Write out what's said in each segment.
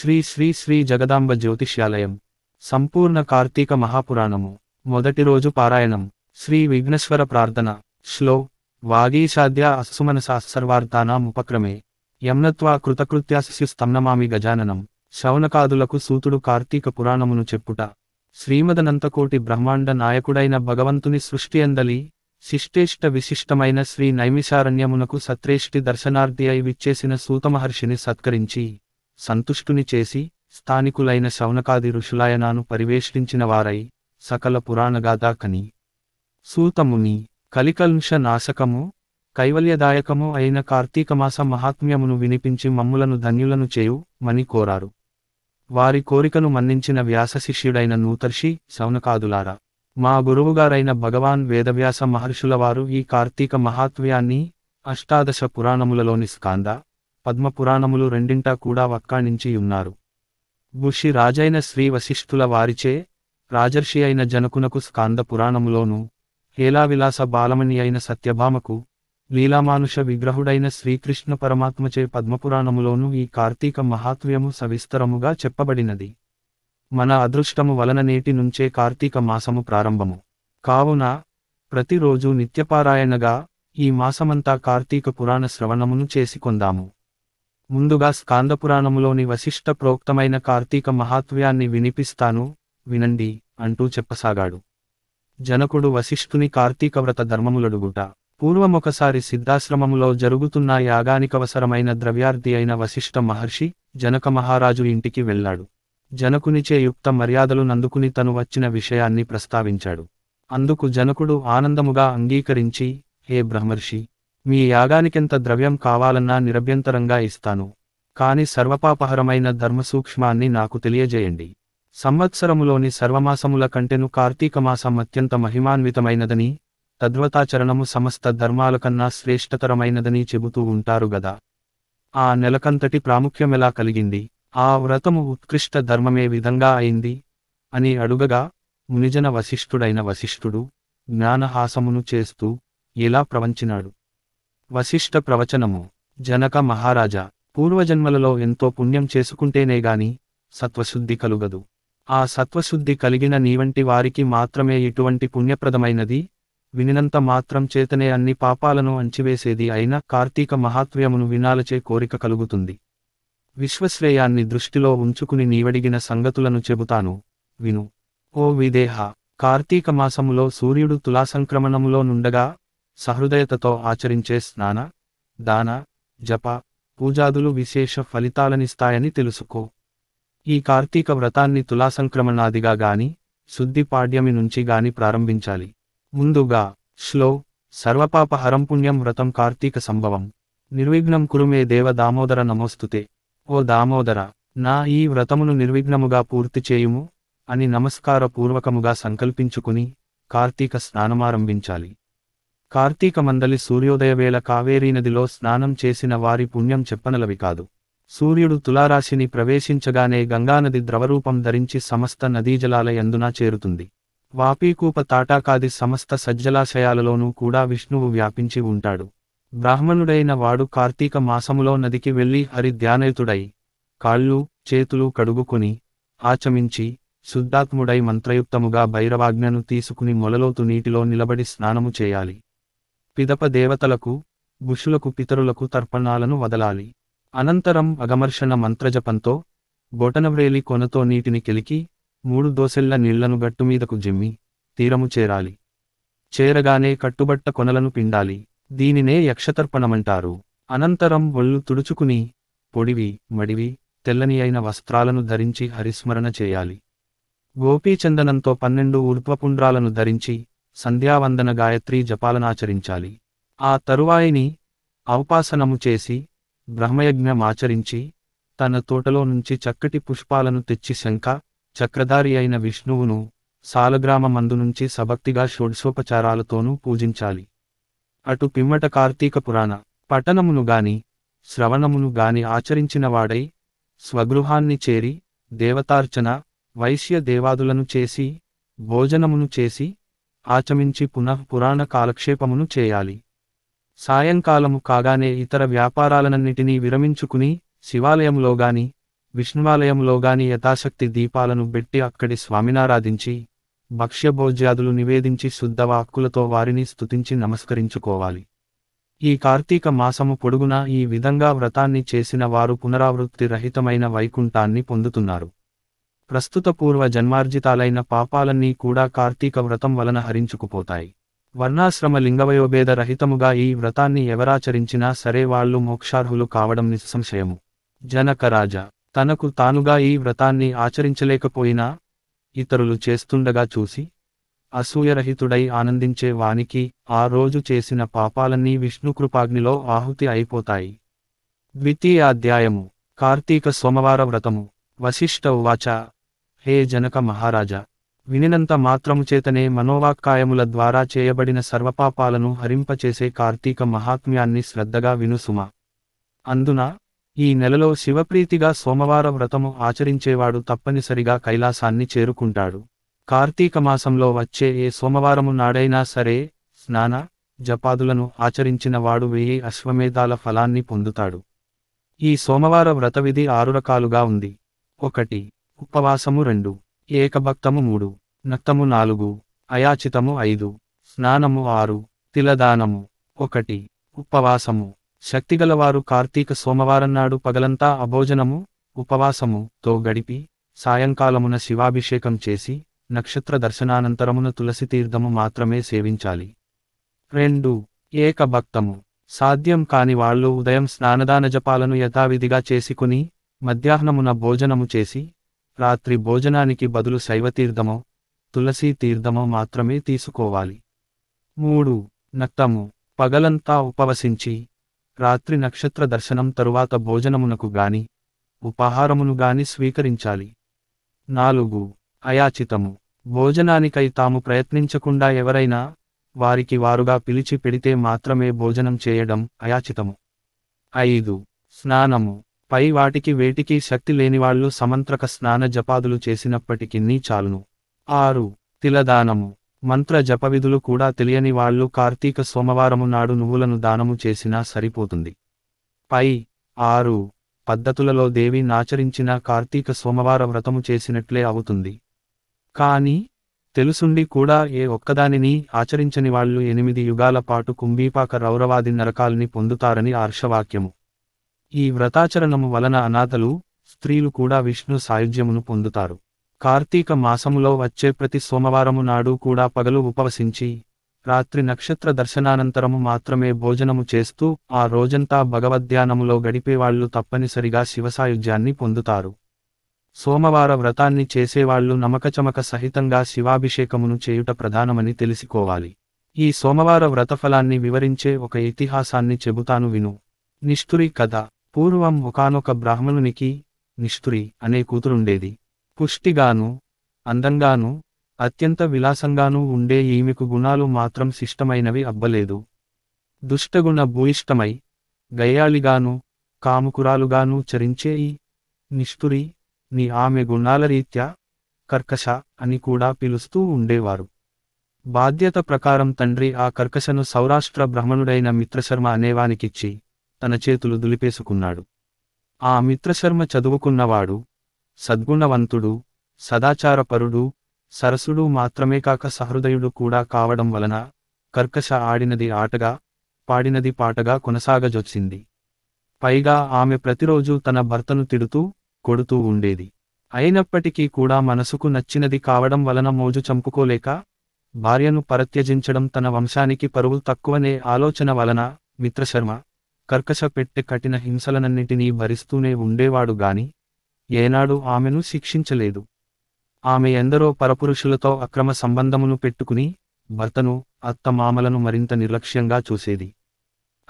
శ్రీ శ్రీ శ్రీ జగదాంబ జ్యోతిష్యాలయం. సంపూర్ణ కార్తీక మహాపురాణము. మొదటి రోజు పారాయణం. శ్రీ విఘ్నేశ్వర ప్రార్థన. శ్లో. వాగీషాద్య అస్సుమనసా ఉపక్రమే. యమ్నత్వా కృతకృత్యాస్యుస్తమ్నమామి గజాననం. శౌనకాదులకు సూతుడు కార్తీక పురాణమును చెప్పుట. శ్రీమదనంతకోటి బ్రహ్మాండ నాయకుడైన భగవంతుని సృష్టి అందలి శిష్టేష్ట విశిష్టమైన శ్రీ నైమిషారణ్యమునకు సత్రేష్టి దర్శనార్థి అయి విచ్చేసిన సూతమహర్షిని సత్కరించి. సంతుష్టుని చేసి స్థానికులైన శౌనకాది ఋషులాయనాను పరివేష్టించిన వారై సకల పురాణగాథాకని సూతముని కలికల్ంష నాశకము కైవల్యదాయకము అయిన కార్తీకమాస మహాత్మ్యమును వినిపించి మమ్ములను ధన్యులను చేయు మని కోరారు. వారి కోరికను మన్నించిన వ్యాస శిష్యుడైన నూతర్షి శౌనకాదులారా మా గురువుగారైన భగవాన్ వేదవ్యాస మహర్షుల వారు ఈ కార్తీక మహాత్మ్యాన్ని అష్టాదశ పురాణములలోని స్కాంద పద్మ పురాణములు రెండింటా కూడా వక్కాణించి ఉన్నారు బుషి రాజైన శ్రీ వశిష్ఠుల వారిచే రాజర్షి అయిన జనకునకు స్కాంద పురాణములోనూ హేలావిలాస బాలమణి అయిన సత్యభామకు లీలామానుష విగ్రహుడైన శ్రీకృష్ణ పరమాత్మచే పద్మపురాణములోనూ ఈ కార్తీక మహాత్మ్యము సవిస్తరముగా చెప్పబడినది. మన అదృష్టము వలన నేటి నుంచే కార్తీక మాసము ప్రారంభము. కావున ప్రతిరోజు నిత్యపారాయణగా ఈ మాసమంతా కార్తీక పురాణ శ్రవణమును చేసుకొందాము. ముందుగా స్కాందపురాణములోని వశిష్ట ప్రోక్తమైన కార్తీక మహాత్వ్యాన్ని వినిపిస్తాను వినండి అంటూ చెప్పసాగాడు. జనకుడు వశిష్ఠుని కార్తీక వ్రత ధర్మములడుగుట. పూర్వమొకసారి సిద్ధాశ్రమములో జరుగుతున్న యాగానికవసరమైన ద్రవ్యార్థి అయిన వశిష్ఠ మహర్షి జనక మహారాజు ఇంటికి వెళ్ళాడు. జనకునిచే యుక్త మర్యాదలు నందుకుని తను వచ్చిన విషయాన్ని ప్రస్తావించాడు. అందుకు జనకుడు ఆనందముగా అంగీకరించి హే బ్రహ్మర్షి మీ యాగానికెంత ద్రవ్యం కావాలన్నా నిరభ్యంతరంగా ఇస్తాను. కాని సర్వపాపహరమైన ధర్మసూక్ష్మాన్ని నాకు తెలియజేయండి. సంవత్సరములోని సర్వమాసముల కంటెను కార్తీకమాసం అత్యంత మహిమాన్వితమైనదని తద్వతాచరణము సమస్త ధర్మాల కన్నా శ్రేష్టతరమైనదని చెబుతూ ఉంటారు గదా. ఆ నెలకంతటి ప్రాముఖ్యమెలా కలిగింది? ఆ వ్రతము ఉత్కృష్ట ధర్మమే విధంగా అయింది? అని అడుగగా మునిజన వశిష్ఠుడైన వశిష్ఠుడు జ్ఞానహాసమును చేస్తూ ఇలా ప్రవంచినాడు. వశిష్ఠ ప్రవచనము. జనక మహారాజా పూర్వజన్మలలో ఎంతో పుణ్యం చేసుకుంటేనేగాని సత్వశుద్ధి కలుగదు. ఆ సత్వశుద్ధి కలిగిన నీవంటి వారికి మాత్రమే ఇటువంటి పుణ్యప్రదమైనది. వినినంత మాత్రం చేతనే అన్ని పాపాలను అంచివేసేది అయిన కార్తీక మహాత్వ్యమును వినాలచే కోరిక కలుగుతుంది. విశ్వశ్రేయాన్ని దృష్టిలో ఉంచుకుని నీవడిగిన సంగతులను చెబుతాను. విను. ఓ విదేహ కార్తీక మాసములో సూర్యుడు తులాసంక్రమణములో నుండగా సహృదయతతో ఆచరించే స్నాన దాన జప పూజాదులు విశేష ఫలితాలనిస్తాయని తెలుసుకో. ఈ కార్తీక వ్రతాన్ని తులాసంక్రమణాదిగా గాని శుద్ధి పాడ్యమి నుంచి గాని ప్రారంభించాలి. ముందుగా శ్లో సర్వపాప హరంపుణ్యం వ్రతం కార్తీక సంభవం. నిర్విఘ్నం కురుమే దేవ దామోదర నమోస్తుతే. ఓ దామోదర నా ఈ వ్రతమును నిర్విఘ్నముగా పూర్తి చేయుము అని నమస్కారపూర్వకముగా సంకల్పించుకుని కార్తీక స్నానమారంభించాలి. కార్తీక మందలి సూర్యోదయవేళ కావేరీ నదిలో స్నానం చేసిన వారి పుణ్యం చెప్పనలవి కాదు. సూర్యుడు తులారాశిని ప్రవేశించగానే గంగానది ద్రవరూపం ధరించి సమస్త నదీజలాల యందున చేరుతుంది. వాపీకూప తాటాకాది సమస్త సజ్జలాశయాలలోనూ కూడా విష్ణువు వ్యాపించి ఉంటాడు. బ్రాహ్మణుడైన వాడు కార్తీక మాసములో నదికి వెళ్ళి హరి ధ్యానయుతుడై కాళ్ళు చేతులు కడుగుకుని ఆచమించి శుద్ధాత్ముడై మంత్రయుక్తముగా భైరవాజ్ఞను తీసుకుని మొలలోతు నీటిలో నిలబడి స్నానము చేయాలి. పిదప దేవతలకు బుషులకు పితరులకు తర్పణాలను వదలాలి. అనంతరం అగమర్షణ మంత్రజపంతో బొటనవ్రేలి కొనతో నీటిని కెలికి మూడు దోసెళ్ళ నీళ్ళను గట్టుమీదకు జిమ్మి తీరము చేరాలి. చేరగానే కట్టుబట్ట కొనలను పిండాలి. దీనినే యక్షతర్పణమంటారు. అనంతరం ఒళ్ళు తుడుచుకుని పొడివి మడివి తెల్లని అయిన వస్త్రాలను ధరించి హరిస్మరణ చేయాలి. గోపీచందనంతో పన్నెండు ఊర్ధ్వపుండ్రాలను ధరించి సంధ్యావందన గాయత్రీ జపాలనాచరించాలి. ఆ తరువాయిని ఔపాసనము చేసి బ్రహ్మయజ్ఞమాచరించి తన తోటలో నుంచి చక్కటి పుష్పాలను తెచ్చి శంఖ చక్రధారి అయిన విష్ణువును సాలగ్రామ మందు నుంచి సభక్తిగా షోడ్సోపచారాలతోనూ పూజించాలి. అటు పిమ్మట కార్తీక పురాణ పఠనమును గాని శ్రవణమును గాని ఆచరించినవాడై స్వగృహాన్ని చేరి దేవతార్చన వైశ్య దేవాదులను చేసి భోజనమును చేసి ఆచమించి పునః పురాణ కాలక్షేపమును చేయాలి. సాయంకాలము కాగానే ఇతర వ్యాపారాలనన్నిటినీ విరమించుకుని శివాలయంలోగాని విష్ణువాలయంలోగాని యథాశక్తి దీపాలను పెట్టి అక్కడి స్వామినారాధించి భక్ష్యభోజ్యాదులు నివేదించి శుద్ధ వాక్కులతో వారిని స్తుతించి నమస్కరించుకోవాలి. ఈ కార్తీక మాసము పొడుగునా ఈ విధంగా వ్రతాన్ని చేసిన వారు పునరావృత్తి రహితమైన వైకుంఠాన్ని పొందుతున్నారు. ప్రస్తుత పూర్వ జన్మార్జితాలైన పాపాలన్నీ కూడా కార్తీక వ్రతం వలన హరించుకుపోతాయి. వర్ణాశ్రమ లింగవయోభేద రహితముగా ఈ వ్రతాన్ని ఎవరాచరించినా సరే వాళ్ళు మోక్షార్హులు కావడం నిస్సంశయము. జనకరాజ తనకు తానుగా ఈ వ్రతాన్ని ఆచరించలేకపోయినా ఇతరులు చేస్తుండగా చూసి అసూయరహితుడై ఆనందించే వానికి ఆ రోజు చేసిన పాపాలన్నీ విష్ణుకృపాగ్నిలో ఆహుతి అయిపోతాయి. ద్వితీయ అధ్యాయము కార్తీక సోమవార వ్రతము వశిష్ఠ ఉవాచ హే జనక మహారాజా! వినినంత మాత్రము చేతనే మనోవాక్కాయముల ద్వారా చేయబడిన సర్వపాపాలను హరింపచేసే కార్తీక మహాత్మ్యాన్ని శ్రద్ధగా వినుసుమ? అందున ఈ నెలలో శివప్రీతిగా సోమవార వ్రతము ఆచరించేవాడు తప్పనిసరిగా కైలాసాన్ని చేరుకుంటాడు. కార్తీక మాసంలో వచ్చే ఏ సోమవారము నాడైనా సరే స్నాన జపాదులను ఆచరించిన వాడు వెయ్యి అశ్వమేధాల ఫలాన్ని పొందుతాడు. ఈ సోమవార వ్రతవిధి ఆరు రకాలుగా ఉంది. ఒకటి ఉపవాసము రెండు ఏకభక్తము మూడు నక్తము నాలుగు అయాచితము ఐదు స్నానము ఆరు తిలదానము ఒకటి ఉపవాసము. శక్తిగలవారు కార్తీక సోమవారం నాడు పగలంతా అభోజనము ఉపవాసము తో గడిపి సాయంకాలమున శివాభిషేకం చేసి నక్షత్ర దర్శనానంతరమున తులసి తీర్థము మాత్రమే సేవించాలి. రెండు ఏకభక్తము. సాధ్యం కాని వాళ్ళు ఉదయం స్నానదాన జపాలను యథావిధిగా చేసుకుని మధ్యాహ్నమున భోజనము చేసి రాత్రి భోజనానికి బదులు శైవతీర్థమో తులసీ తీర్థమో మాత్రమే తీసుకోవాలి. మూడు. నక్తము పగలంతా ఉపవసించి రాత్రి నక్షత్ర దర్శనం తరువాత భోజనమునకు గాని ఉపాహారమును గాని స్వీకరించాలి. నాలుగు. అయాచితము. భోజనానికై తాము ప్రయత్నించకుండా ఎవరైనా వారికి వారుగా పిలిచి పెడితే మాత్రమే భోజనం చేయడం అయాచితము. ఐదు. స్నానము. పై వాటికి వేటికి శక్తి లేనివాళ్ళు సమంత్రక స్నాన జపాదులు చేసినప్పటికిన్నీ చాలును. ఆరు తిలదానము. మంత్ర జపవిధులు కూడా తెలియని వాళ్ళు కార్తీక సోమవారము నాడు నువ్వులను దానము చేసినా సరిపోతుంది. పై ఆరు పద్ధతులలో దేవి నాచరించిన కార్తీక సోమవార వ్రతము చేసినట్లే అవుతుంది. కాని తెలుసుండి కూడా ఏ ఒక్కదానిని ఆచరించని వాళ్ళు ఎనిమిది యుగాల పాటు కుంభీపాక రౌరవాది నరకాల్ని పొందుతారని ఆర్షవాక్యము. ఈ వ్రతాచరణము వలన అనాథలు స్త్రీలు కూడా విష్ణు సాయుధ్యమును పొందుతారు. కార్తీక మాసములో వచ్చే ప్రతి సోమవారము నాడు కూడా పగలు ఉపవసించి రాత్రి నక్షత్ర దర్శనానంతరము మాత్రమే భోజనము చేస్తూ ఆ రోజంతా భగవద్ధ్యానములో గడిపేవాళ్ళు తప్పనిసరిగా శివసాయుధ్యాన్ని పొందుతారు. సోమవార వ్రతాన్ని చేసేవాళ్ళు నమకచమక సహితంగా శివాభిషేకమును చేయుట ప్రధానమని తెలుసుకోవాలి. ఈ సోమవార వ్రతఫలాన్ని వివరించే ఒక ఇతిహాసాన్ని చెబుతాను విను. నిష్ఠురి కథ. పూర్వం ఒకానొక బ్రాహ్మణునికి నిష్ఠురి అనే కూతురుండేది. పుష్టిగాను అందంగాను అత్యంత విలాసంగానూ ఉండే ఈమెకు గుణాలు మాత్రం శిష్టమైనవి అబ్బలేదు. దుష్టగుణ భూయిష్టమై గయ్యాళిగాను కాముకురాలుగాను చరించే ఈ నిష్ఠురి ని ఆమె గుణాల రీత్యా కర్కశ అని కూడా పిలుస్తూ ఉండేవారు. బాధ్యత ప్రకారం తండ్రి ఆ కర్కశను సౌరాష్ట్ర బ్రాహ్మణుడైన మిత్రశర్మ అనేవానికిచ్చి తన చేతులు దులిపేసుకున్నాడు. ఆ మిత్రశర్మ చదువుకున్నవాడు సద్గుణవంతుడు సదాచారపరుడు సరసుడు మాత్రమే కాక సహృదయుడు కూడా కావడం వలన కర్కశ ఆడినది ఆటగా పాడినది పాటగా కొనసాగజొచ్చింది. పైగా ఆమె ప్రతిరోజు తన భర్తను తిడుతూ కొడుతూ ఉండేది. అయినప్పటికీ కూడా మనసుకు నచ్చినది కావడం వలన మోజు చంపుకోలేక భార్యను పరత్యజించడం తన వంశానికి పరువు తక్కువనే ఆలోచన వలన మిత్రశర్మ కర్కశ పెట్టె కఠిన హింసలనన్నిటినీ భరిస్తూనే ఉండేవాడు గాని ఏనాడు ఆమెను శిక్షించలేదు. ఆమె ఎందరో పరపురుషులతో అక్రమ సంబంధమును పెట్టుకుని భర్తను అత్తమామలను మరింత నిర్లక్ష్యంగా చూసేది.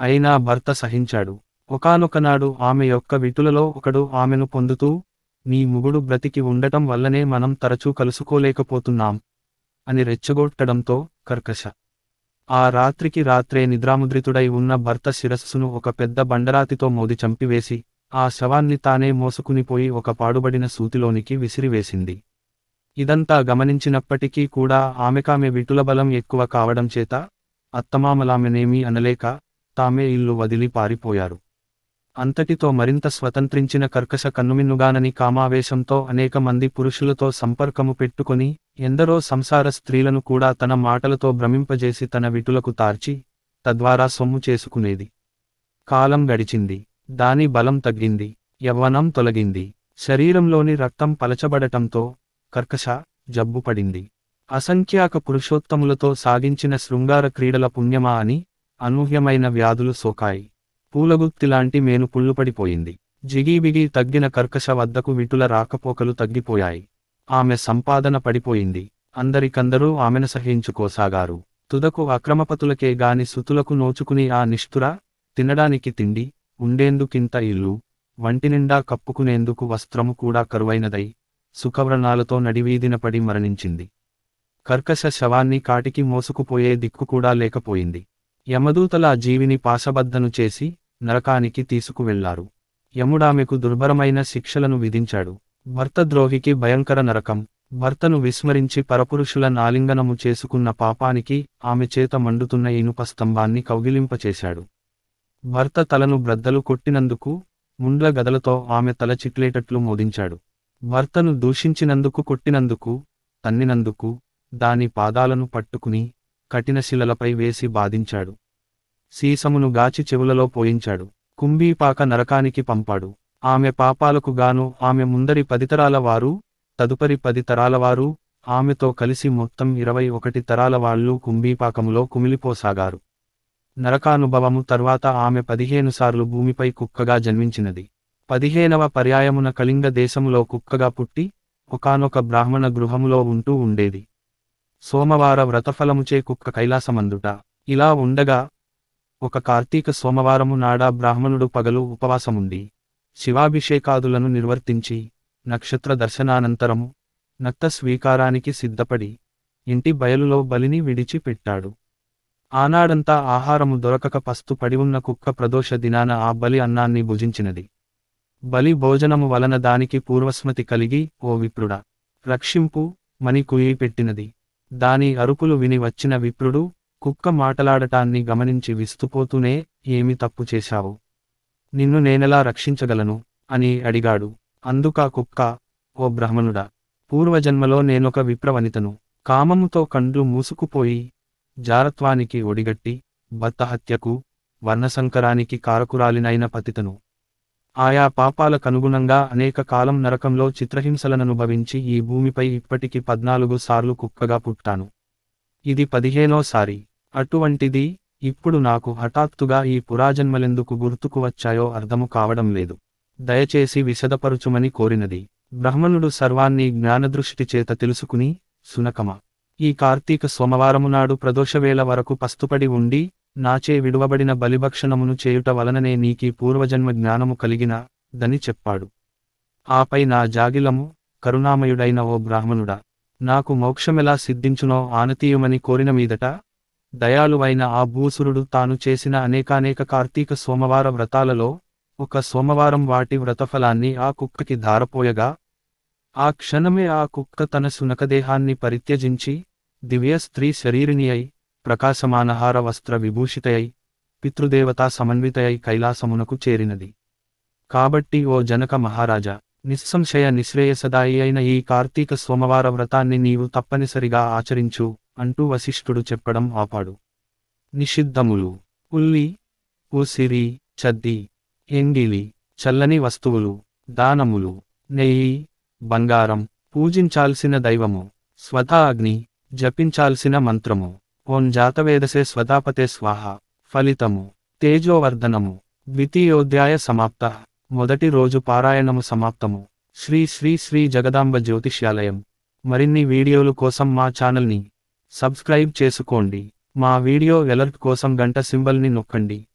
అయినా భర్త సహించాడు. ఒకనొకనాడు ఆమె యొక్క విటులలో ఒకడు ఆమెను పొందుతూ నీ ముగుడు బ్రతికి ఉండటం వల్లనే మనం తరచూ కలుసుకోలేకపోతున్నాం అని రెచ్చగొట్టడంతో కర్కశ ఆ రాత్రికి రాత్రే నిద్రాముద్రితుడై ఉన్న భర్త శిరస్సును ఒక పెద్ద బండరాతితో మోది చంపివేసి ఆ శవాన్ని తానే మోసుకునిపోయి ఒక పాడుబడిన సూతిలోనికి విసిరివేసింది. ఇదంతా గమనించినప్పటికీ కూడా ఆమెకామె విటుల బలం ఎక్కువ కావడం చేత అత్తమామలామెనేమీ అనలేక తామే ఇల్లు వదిలి పారిపోయారు. అంతటితో మరింత స్వతంత్రించిన కర్కశ కన్నుమిన్నుగానని కామావేశంతో అనేక మంది పురుషులతో సంపర్కము పెట్టుకొని ఎందరో సంసార స్త్రీలను కూడా తన మాటలతో భ్రమింపజేసి తన విటులకు తార్చి తద్వారా సొమ్ము చేసుకునేది. కాలం గడిచింది. దాని బలం తగ్గింది. యవ్వనం తొలగింది. శరీరంలోని రక్తం పలచబడటంతో కర్కశ జబ్బు పడింది. అసంఖ్యాక పురుషోత్తములతో సాగించిన శృంగార క్రీడల పుణ్యమా అని అనూహ్యమైన వ్యాధులు సోకాయి. పూలగుత్తిలాంటి మేను పుల్లుపడిపోయింది జిగీబిగి తగ్గిన కర్కశ వద్దకు విటుల రాకపోకలు తగ్గిపోయాయి. ఆమె సంపాదన పడిపోయింది. అందరికందరూ ఆమెను సహించుకోసాగారు. తుదకు అక్రమపతులకే గాని సుతులకు నోచుకుని ఆ నిష్ఠుర తినడానికి తిండి ఉండేందుకింత ఇల్లు వంటినిండా కప్పుకునేందుకు వస్త్రము కూడా కరువైనదై సుఖవ్రణాలతో నడివీధిన పడి మరణించింది. కర్కశ శవాన్ని కాటికి మోసుకుపోయే దిక్కు కూడా లేకపోయింది. యమదూతల ఆ జీవిని పాశబద్ధను చేసి నరకానికి తీసుకువెళ్ళారు. యముడామెకు దుర్భరమైన శిక్షలను విధించాడు. భర్త ద్రోహికి భయంకర నరకం. భర్తను విస్మరించి పరపురుషుల నాలింగనము చేసుకున్న పాపానికి ఆమె చేత మండుతున్న ఇనుప స్తంభాన్ని కౌగిలింపచేశాడు. భర్త తలను బ్రద్దలు కొట్టినందుకు ముండ్ల గదలతో ఆమె తల చిట్లేటట్లు మోదించాడు. భర్తను దూషించినందుకు కొట్టినందుకు తన్నినందుకు దాని పాదాలను పట్టుకుని కఠిన శిలలపై వేసి బాధించాడు. సీసమును గాచి చెవులలో పోయించాడు. కుంభీపాక నరకానికి పంపాడు. ఆమె పాపాలకు గాను ఆమె ముందరి పదితరాల వారు తదుపరి పది తరాల వారు ఆమెతో కలిసి మొత్తం ఇరవై ఒకటి తరాల వాళ్ళు కుంభీపాకములో కుమిలిపోసాగారు. నరకానుభవము తర్వాత ఆమె పదిహేను సార్లు భూమిపై కుక్కగా జన్మించినది. పదిహేనవ పర్యాయమున కళింగ దేశములో కుక్కగా పుట్టి ఒకానొక బ్రాహ్మణ గృహములో ఉంటూ ఉండేది. సోమవార వ్రతఫలముచే కుక్క కైలాసమందుట. ఇలా ఉండగా ఒక కార్తీక సోమవారము నాడా బ్రాహ్మణుడు పగలు ఉపవాసముండి శివాభిషేకాదులను నిర్వర్తించి నక్షత్ర దర్శనానంతరము నక్త స్వీకారానికి సిద్ధపడి ఇంటి బయలులో బలిని విడిచిపెట్టాడు. ఆనాడంతా ఆహారము దొరకక పస్తు పడి ఉన్న కుక్క ప్రదోష దినాన ఆ బలి అన్నాన్ని భుజించినది. బలి భోజనము వలన దానికి పూర్వస్మతి కలిగి ఓ విప్రుడా రక్షింపు మని కుయి పెట్టినది. దాని అరుపులు విని వచ్చిన విప్రుడు కుక్క మాటలాడటాన్ని గమనించి విస్తుపోతూనే ఏమి తప్పు చేశావు? నిన్ను నేనెలా రక్షించగలను? అని అడిగాడు. అందుకా కుక్క ఓ బ్రహ్మణుడా పూర్వజన్మలో నేనొక విప్రవనితను. కామముతో కండ్లు మూసుకుపోయి జారత్వానికి ఒడిగట్టి భర్తహత్యకు వర్ణసంకరానికి కారకురాలినైన పతితను. ఆయా పాపాలకనుగుణంగా అనేక కాలం నరకంలో చిత్రహింసలననుభవించి ఈ భూమిపై ఇప్పటికి పద్నాలుగు సార్లు కుక్కగా పుట్టాను. ఇది పదిహేనోసారి అటువంటిది ఇప్పుడు నాకు హఠాత్తుగా ఈ పురాజన్మలెందుకు గుర్తుకు వచ్చాయో అర్థము కావడం లేదు. దయచేసి విశదపరుచుమని కోరినది. బ్రహ్మణుడు సర్వాన్ని జ్ఞానదృష్టి చేత తెలుసుకుని సునకమ. ఈ కార్తీక సోమవారము నాడు ప్రదోషవేళ వరకు పస్తుపడి ఉండి నాచే విడువబడిన బలిభక్షణమును చేయుట వలననే నీకీ పూర్వజన్మ జ్ఞానము కలిగిన దని చెప్పాడు. ఆపై నా జాగిలము కరుణామయుడైన ఓ బ్రాహ్మణుడా నాకు మోక్షమెలా సిద్ధించునో ఆనతీయుమని కోరిన మీదట దయాలువైన ఆ భూసురుడు తాను చేసిన అనేకానేక కార్తీక సోమవార వ్రతాలలో ఒక సోమవారం వాటి వ్రతఫలాన్ని ఆ కుక్కకి ధారపోయగా ఆ క్షణమే ఆ కుక్క తన సునకదేహాన్ని పరిత్యజించి దివ్య స్త్రీ శరీరిణి అయి ప్రకాశమానహార వస్త్ర విభూషితయై పితృదేవతా సమన్వితయై కైలాసమునకు చేరినది. కాబట్టి ఓ జనక మహారాజా నిస్సంశయ నిశ్రేయసదాయి అయిన ఈ కార్తీక సోమవార వ్రతాన్ని నీవు తప్పనిసరిగా ఆచరించు అంటూ వశిష్ఠుడు చెప్పడం ఆపాడు. నిషిద్ధములు. ఉల్లి ఉసిరి చద్ది ఎంగిలి చల్లని వస్తువులు దానములు నెయ్యి బంగారం పూజించాల్సిన దైవము స్వతా అగ్ని జపించాల్సిన మంత్రము. ఓం జాతవేదసే స్వతాపతే స్వాహ. ఫలితము. తేజోవర్ధనము. ద్వితీయోధ్యాయ సమాప్త. మొదటి రోజు పారాయణము సమాప్తము. శ్రీ శ్రీ శ్రీ జగదాంబ జ్యోతిష్యాలయం. మరిన్ని వీడియోలు కోసం మా ఛానల్ని సబ్స్క్రైబ్ చేసుకోండి. మా వీడియో ఎలర్ట్ కోసం గంట సింబల్ని నొక్కండి.